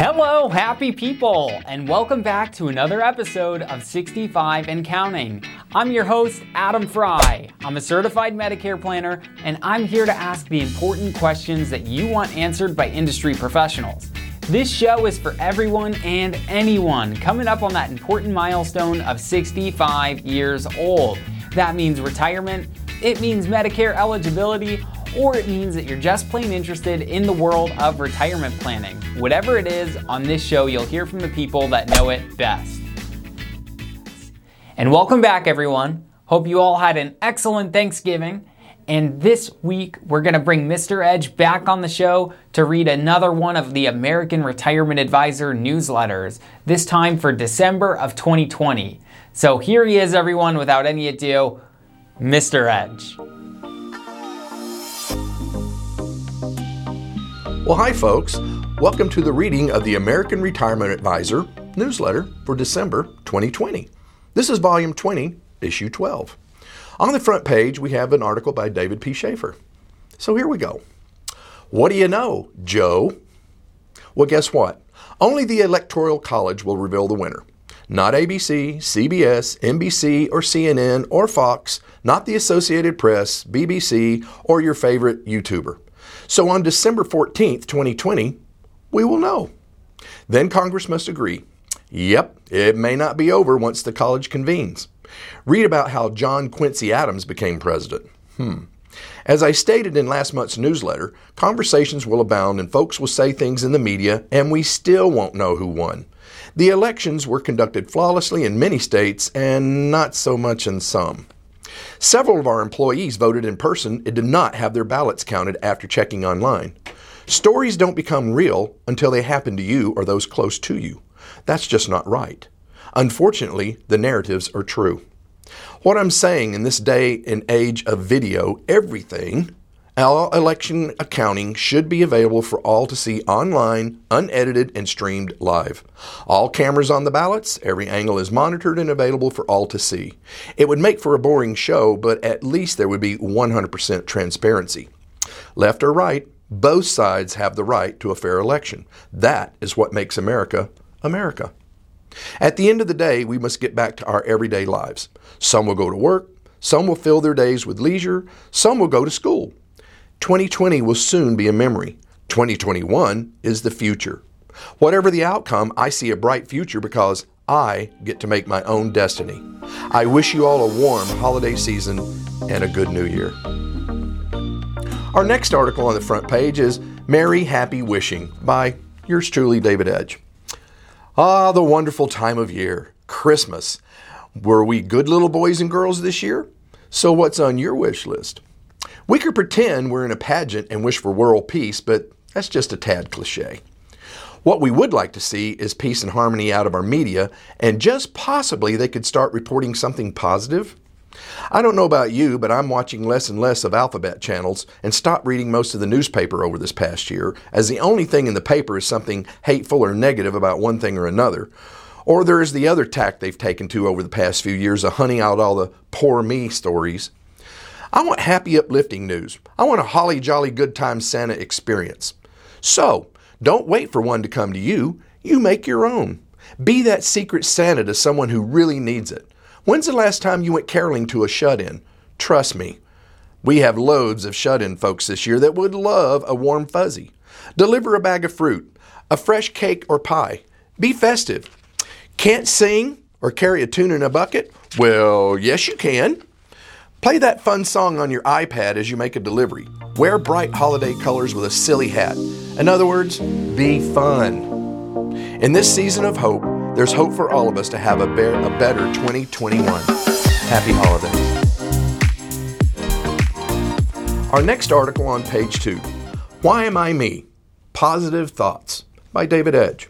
Hello, happy people, and welcome back to another episode of 65 and Counting. I'm your host, Adam Fry. I'm a certified Medicare planner, and I'm here to ask the important questions that you want answered by industry professionals. This show is for everyone and anyone coming up on that important milestone of 65 years old. That means retirement, it means Medicare eligibility, or it means that you're just plain interested in the world of retirement planning. Whatever it is, on this show, you'll hear from the people that know it best. And welcome back, everyone. Hope you all had an excellent Thanksgiving. And this week, we're going to bring Mr. Edge back on the show to read another one of the American Retirement Advisor newsletters, this time for December of 2020. So here he is, everyone, without any ado, Mr. Edge. Well, hi, folks. Welcome to the reading of the American Retirement Advisor newsletter for December 2020. This is volume 20, issue 12. On the front page, we have an article by David P. Schaefer. So here we go. What do you know, Joe? Well, guess what? Only the Electoral College will reveal the winner. Not ABC, CBS, NBC, or CNN, or Fox, not the Associated Press, BBC, or your favorite YouTuber. So on December 14th, 2020, we will know. Then Congress must agree. Yep, it may not be over once the college convenes. Read about how John Quincy Adams became president. Hmm. As I stated in last month's newsletter, conversations will abound and folks will say things in the media, and we still won't know who won. The elections were conducted flawlessly in many states and not so much in some. Several of our employees voted in person and did not have their ballots counted after checking online. Stories don't become real until they happen to you or those close to you. That's just not right. Unfortunately, the narratives are true. What I'm saying in this day and age of video, everything all election accounting should be available for all to see online, unedited, and streamed live. All cameras on the ballots, every angle is monitored and available for all to see. It would make for a boring show, but at least there would be 100% transparency. Left or right, both sides have the right to a fair election. That is what makes America America. At the end of the day, we must get back to our everyday lives. Some will go to work, some will fill their days with leisure, some will go to school. 2020 will soon be a memory. 2021 is the future. Whatever the outcome, I see a bright future because I get to make my own destiny. I wish you all a warm holiday season and a good new year. Our next article on the front page is Merry Happy Wishing by yours truly, David Edge. Ah, the wonderful time of year, Christmas. Were we good little boys and girls this year? So, what's on your wish list? We could pretend we're in a pageant and wish for world peace, but that's just a tad cliche. What we would like to see is peace and harmony out of our media, and just possibly they could start reporting something positive. I don't know about you, but I'm watching less and less of alphabet channels and stopped reading most of the newspaper over this past year, as the only thing in the paper is something hateful or negative about one thing or another. Or there is the other tack they've taken to over the past few years of hunting out all the poor me stories I want happy, uplifting news. I want a holly jolly good time Santa experience. So, don't wait for one to come to you. You make your own. Be that secret Santa to someone who really needs it. When's the last time you went caroling to a shut in? Trust me, we have loads of shut in folks this year that would love a warm fuzzy. Deliver a bag of fruit, a fresh cake or pie. Be festive. Can't sing or carry a tune in a bucket? Well, yes, you can. Play that fun song on your iPad as you make a delivery. Wear bright holiday colors with a silly hat. In other words, be fun. In this season of hope, there's hope for all of us to have a, a better 2021. Happy holidays. Our next article on page two Why Am I Me? Positive Thoughts by David Edge.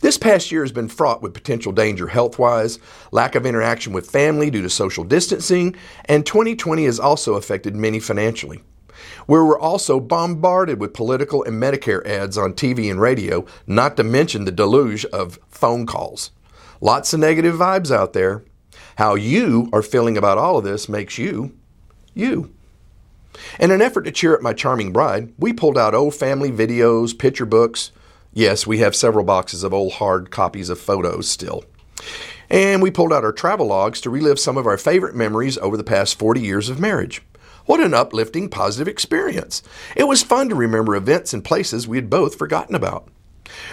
This past year has been fraught with potential danger health wise, lack of interaction with family due to social distancing, and 2020 has also affected many financially. We were also bombarded with political and Medicare ads on TV and radio, not to mention the deluge of phone calls. Lots of negative vibes out there. How you are feeling about all of this makes you, you. In an effort to cheer up my charming bride, we pulled out old family videos, picture books, Yes, we have several boxes of old hard copies of photos still. And we pulled out our travel logs to relive some of our favorite memories over the past 40 years of marriage. What an uplifting, positive experience! It was fun to remember events and places we had both forgotten about.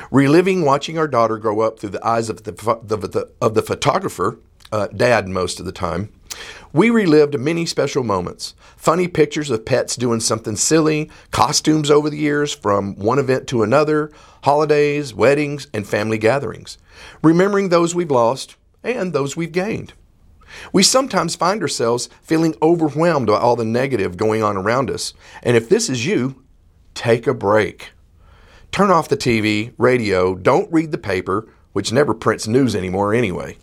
Reliving watching our daughter grow up through the eyes of the, the, the of the photographer, uh, dad most of the time, we relived many special moments. Funny pictures of pets doing something silly, costumes over the years from one event to another, holidays, weddings, and family gatherings. Remembering those we've lost and those we've gained. We sometimes find ourselves feeling overwhelmed by all the negative going on around us. And if this is you, take a break. Turn off the TV, radio, don't read the paper, which never prints news anymore anyway.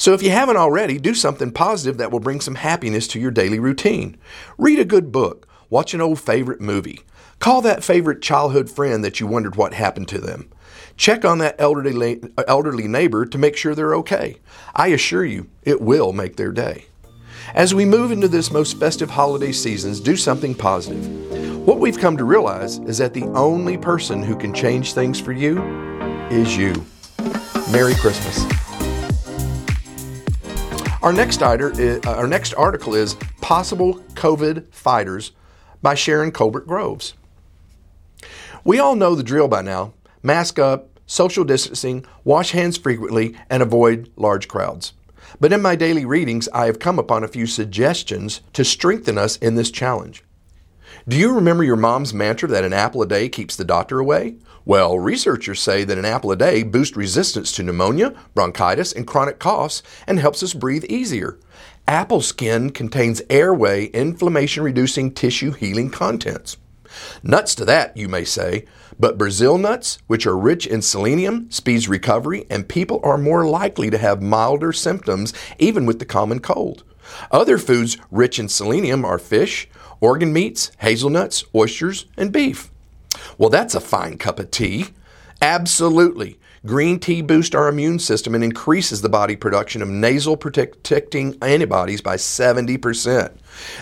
So if you haven't already, do something positive that will bring some happiness to your daily routine. Read a good book, watch an old favorite movie, call that favorite childhood friend that you wondered what happened to them. Check on that elderly, uh, elderly neighbor to make sure they're okay. I assure you, it will make their day. As we move into this most festive holiday seasons, do something positive. What we've come to realize is that the only person who can change things for you is you. Merry Christmas. Our next, is, uh, our next article is Possible COVID Fighters by Sharon Colbert Groves. We all know the drill by now mask up, social distancing, wash hands frequently, and avoid large crowds. But in my daily readings, I have come upon a few suggestions to strengthen us in this challenge. Do you remember your mom's mantra that an apple a day keeps the doctor away? Well, researchers say that an apple a day boosts resistance to pneumonia, bronchitis, and chronic coughs and helps us breathe easier. Apple skin contains airway inflammation reducing tissue healing contents. Nuts to that, you may say, but Brazil nuts, which are rich in selenium, speeds recovery, and people are more likely to have milder symptoms even with the common cold. Other foods rich in selenium are fish, organ meats, hazelnuts, oysters, and beef. Well, that's a fine cup of tea. Absolutely. Green tea boosts our immune system and increases the body production of nasal protecting antibodies by 70%.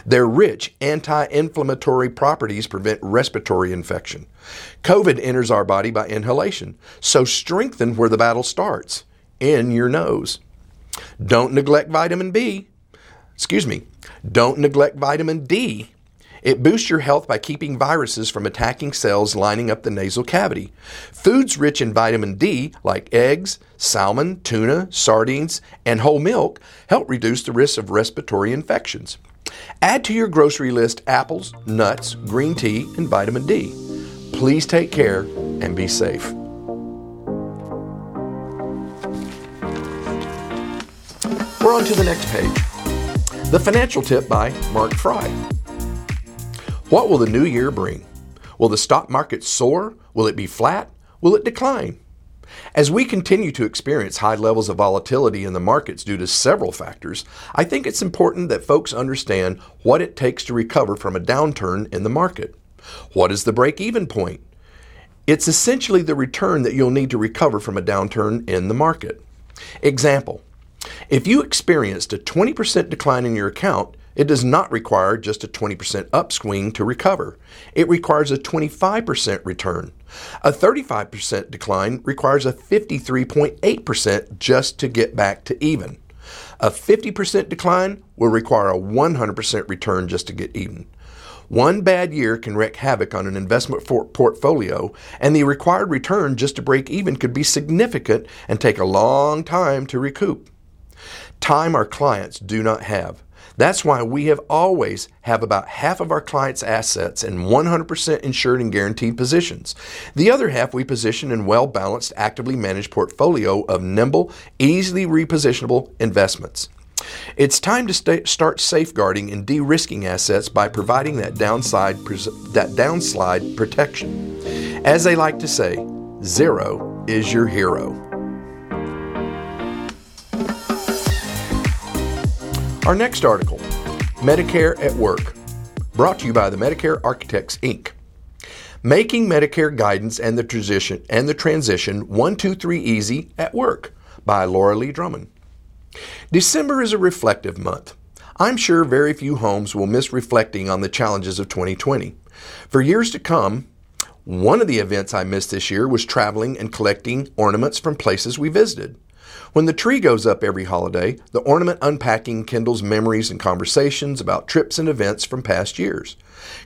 Their rich anti inflammatory properties prevent respiratory infection. COVID enters our body by inhalation, so strengthen where the battle starts in your nose. Don't neglect vitamin B. Excuse me. Don't neglect vitamin D it boosts your health by keeping viruses from attacking cells lining up the nasal cavity. Foods rich in vitamin D, like eggs, salmon, tuna, sardines, and whole milk, help reduce the risk of respiratory infections. Add to your grocery list apples, nuts, green tea, and vitamin D. Please take care and be safe. We're on to the next page. The financial tip by Mark Fry. What will the new year bring? Will the stock market soar? Will it be flat? Will it decline? As we continue to experience high levels of volatility in the markets due to several factors, I think it's important that folks understand what it takes to recover from a downturn in the market. What is the break even point? It's essentially the return that you'll need to recover from a downturn in the market. Example If you experienced a 20% decline in your account, it does not require just a 20% upswing to recover. It requires a 25% return. A 35% decline requires a 53.8% just to get back to even. A 50% decline will require a 100% return just to get even. One bad year can wreak havoc on an investment portfolio, and the required return just to break even could be significant and take a long time to recoup. Time our clients do not have. That's why we have always have about half of our clients' assets in 100% insured and guaranteed positions. The other half we position in well-balanced, actively managed portfolio of nimble, easily repositionable investments. It's time to start safeguarding and de-risking assets by providing that downside that downslide protection. As they like to say, zero is your hero. Our next article Medicare at Work, brought to you by the Medicare Architects, Inc. Making Medicare Guidance and the Transition and the Transition 123 Easy at Work by Laura Lee Drummond. December is a reflective month. I'm sure very few homes will miss reflecting on the challenges of 2020. For years to come, One of the events I missed this year was traveling and collecting ornaments from places we visited. When the tree goes up every holiday, the ornament unpacking kindles memories and conversations about trips and events from past years.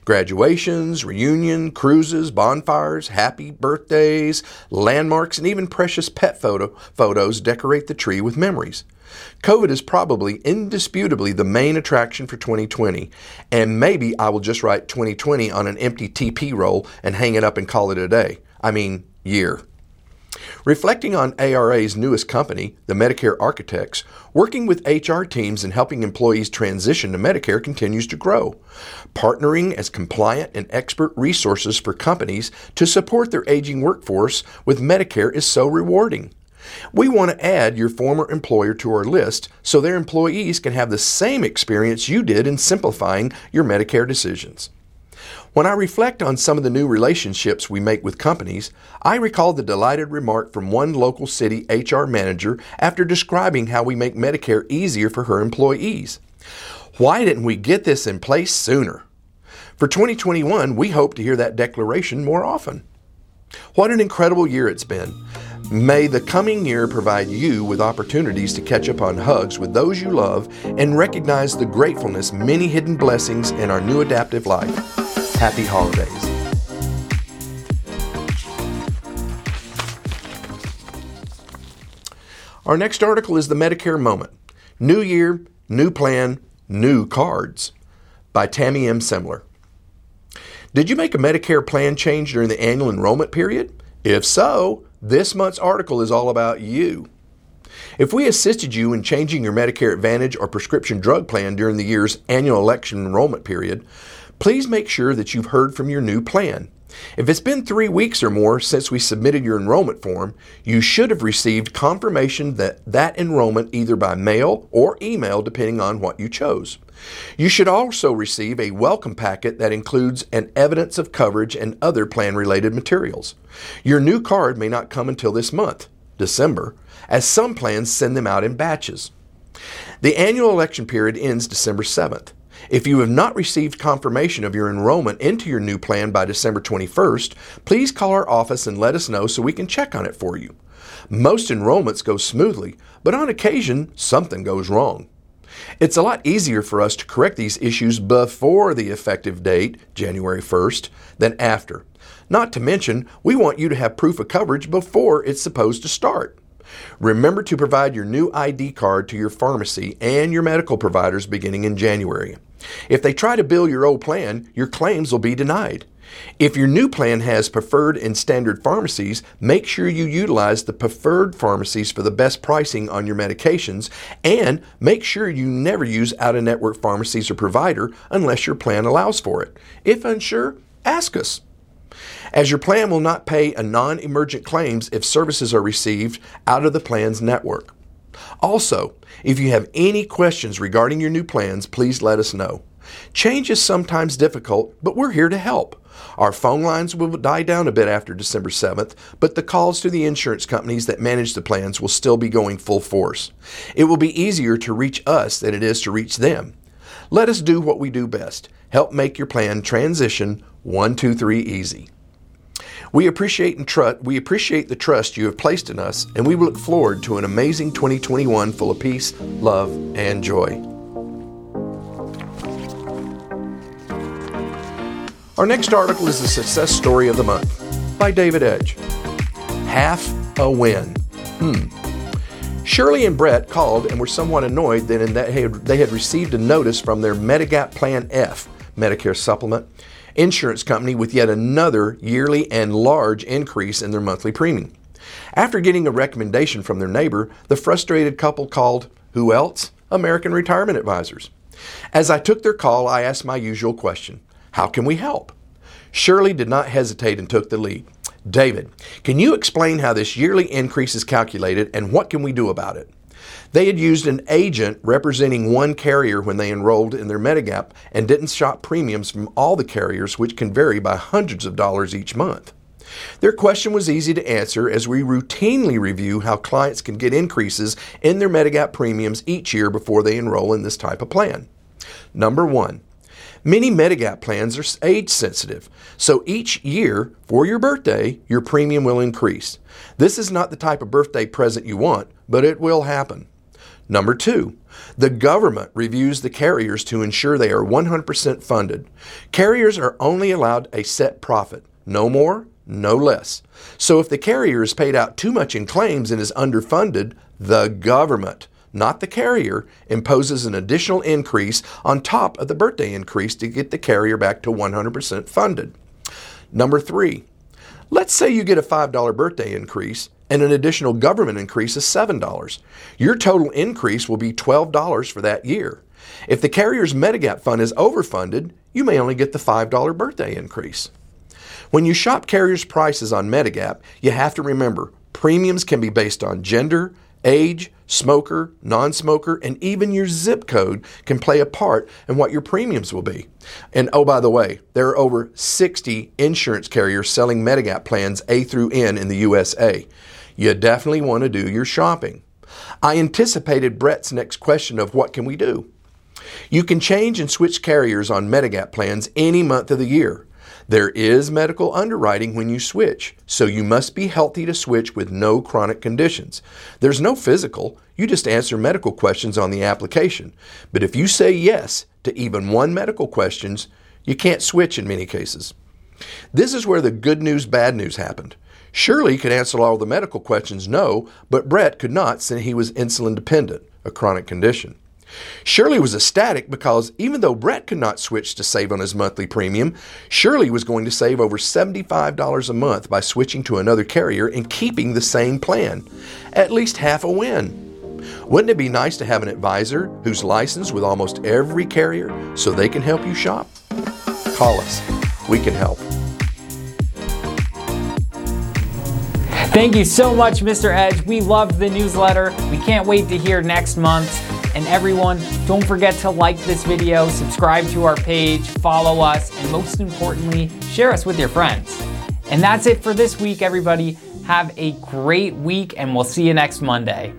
Graduations, reunion, cruises, bonfires, happy birthdays, landmarks, and even precious pet photo, photos decorate the tree with memories. COVID is probably indisputably the main attraction for 2020, and maybe I will just write 2020 on an empty TP roll and hang it up and call it a day. I mean, year. Reflecting on ARA's newest company, the Medicare Architects, working with HR teams and helping employees transition to Medicare continues to grow. Partnering as compliant and expert resources for companies to support their aging workforce with Medicare is so rewarding. We want to add your former employer to our list so their employees can have the same experience you did in simplifying your Medicare decisions. When I reflect on some of the new relationships we make with companies, I recall the delighted remark from one local city HR manager after describing how we make Medicare easier for her employees. Why didn't we get this in place sooner? For 2021, we hope to hear that declaration more often. What an incredible year it's been. May the coming year provide you with opportunities to catch up on hugs with those you love and recognize the gratefulness, many hidden blessings in our new adaptive life. Happy holidays. Our next article is the Medicare Moment New Year, New Plan, New Cards by Tammy M. Semler. Did you make a Medicare plan change during the annual enrollment period? If so, this month's article is all about you. If we assisted you in changing your Medicare Advantage or prescription drug plan during the year's annual election enrollment period, please make sure that you've heard from your new plan. If it's been three weeks or more since we submitted your enrollment form, you should have received confirmation that that enrollment either by mail or email, depending on what you chose. You should also receive a welcome packet that includes an evidence of coverage and other plan related materials. Your new card may not come until this month, December, as some plans send them out in batches. The annual election period ends December 7th. If you have not received confirmation of your enrollment into your new plan by December 21st, please call our office and let us know so we can check on it for you. Most enrollments go smoothly, but on occasion, something goes wrong. It's a lot easier for us to correct these issues before the effective date, January 1st, than after. Not to mention, we want you to have proof of coverage before it's supposed to start. Remember to provide your new ID card to your pharmacy and your medical providers beginning in January. If they try to bill your old plan, your claims will be denied. If your new plan has preferred and standard pharmacies, make sure you utilize the preferred pharmacies for the best pricing on your medications and make sure you never use out of network pharmacies or provider unless your plan allows for it. If unsure, ask us. As your plan will not pay a non emergent claims if services are received out of the plan's network. Also, if you have any questions regarding your new plans, please let us know. Change is sometimes difficult, but we're here to help. Our phone lines will die down a bit after December 7th, but the calls to the insurance companies that manage the plans will still be going full force. It will be easier to reach us than it is to reach them. Let us do what we do best help make your plan transition 123 easy. We appreciate and tr- we appreciate the trust you have placed in us, and we look forward to an amazing 2021 full of peace, love, and joy. Our next article is the success story of the month by David Edge. Half a win. Hmm. Shirley and Brett called and were somewhat annoyed that, in that they had received a notice from their Medigap Plan F, Medicare supplement, insurance company with yet another yearly and large increase in their monthly premium. After getting a recommendation from their neighbor, the frustrated couple called who else? American Retirement Advisors. As I took their call, I asked my usual question how can we help? Shirley did not hesitate and took the lead. David, can you explain how this yearly increase is calculated and what can we do about it? They had used an agent representing one carrier when they enrolled in their Medigap and didn't shop premiums from all the carriers, which can vary by hundreds of dollars each month. Their question was easy to answer as we routinely review how clients can get increases in their Medigap premiums each year before they enroll in this type of plan. Number one, Many Medigap plans are age sensitive, so each year for your birthday, your premium will increase. This is not the type of birthday present you want, but it will happen. Number two, the government reviews the carriers to ensure they are 100% funded. Carriers are only allowed a set profit, no more, no less. So if the carrier has paid out too much in claims and is underfunded, the government, not the carrier, imposes an additional increase on top of the birthday increase to get the carrier back to 100% funded. Number three, let's say you get a $5 birthday increase and an additional government increase is $7. Your total increase will be $12 for that year. If the carrier's Medigap fund is overfunded, you may only get the $5 birthday increase. When you shop carriers' prices on Medigap, you have to remember premiums can be based on gender, age, smoker, non smoker, and even your zip code can play a part in what your premiums will be. And oh, by the way, there are over 60 insurance carriers selling Medigap plans A through N in the USA you definitely want to do your shopping. I anticipated Brett's next question of what can we do? You can change and switch carriers on Medigap plans any month of the year. There is medical underwriting when you switch, so you must be healthy to switch with no chronic conditions. There's no physical, you just answer medical questions on the application. But if you say yes to even one medical questions, you can't switch in many cases. This is where the good news, bad news happened. Shirley could answer all the medical questions no, but Brett could not since he was insulin dependent, a chronic condition. Shirley was ecstatic because even though Brett could not switch to save on his monthly premium, Shirley was going to save over $75 a month by switching to another carrier and keeping the same plan. At least half a win. Wouldn't it be nice to have an advisor who's licensed with almost every carrier so they can help you shop? Call us. We can help. Thank you so much, Mr. Edge. We loved the newsletter. We can't wait to hear next month. And everyone, don't forget to like this video, subscribe to our page, follow us, and most importantly, share us with your friends. And that's it for this week, everybody. Have a great week, and we'll see you next Monday.